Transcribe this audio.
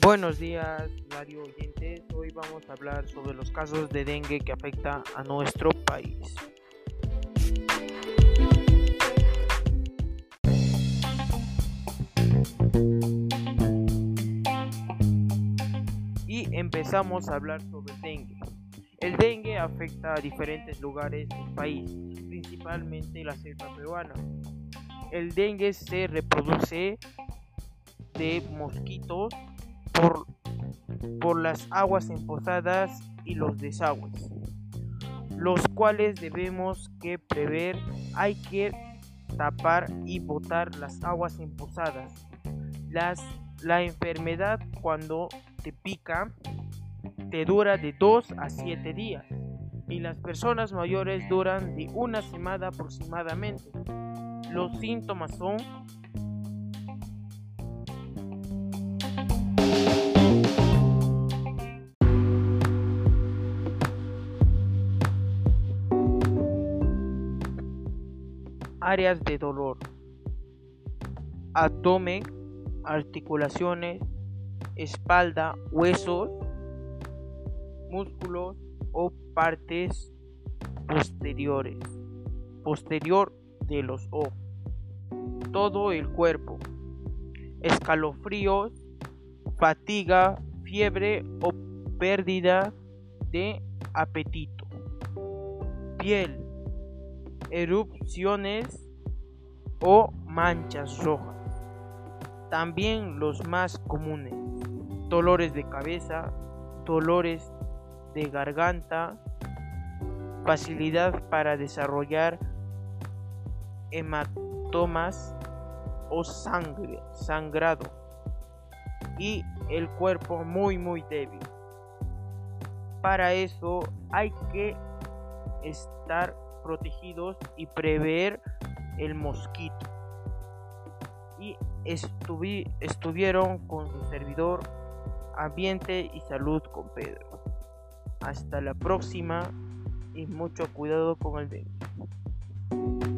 Buenos días, radio oyentes. Hoy vamos a hablar sobre los casos de dengue que afecta a nuestro país. Y empezamos a hablar sobre dengue. El dengue afecta a diferentes lugares del país, principalmente la selva peruana. El dengue se reproduce de mosquitos por, las aguas emposadas y los desagües, los cuales debemos que prever. Hay que tapar y botar las aguas emposadas. Las, la enfermedad cuando te pica te dura de 2 a 7 días y las personas mayores duran de una semana aproximadamente. Los síntomas son áreas de dolor, abdomen, articulaciones, espalda, huesos, músculos o partes posteriores, posterior de los ojos, todo el cuerpo, escalofríos, fatiga, fiebre o pérdida de apetito, piel, erupciones o manchas rojas. También los más comunes, dolores de cabeza, dolores de garganta, facilidad para desarrollar hematomas o sangre, sangrado y el cuerpo muy muy débil. Para eso hay que estar protegidos y prever el mosquito. Y estuvieron con su servidor Ambiente y Salud con Pedro. Hasta la próxima y mucho cuidado con el dengue.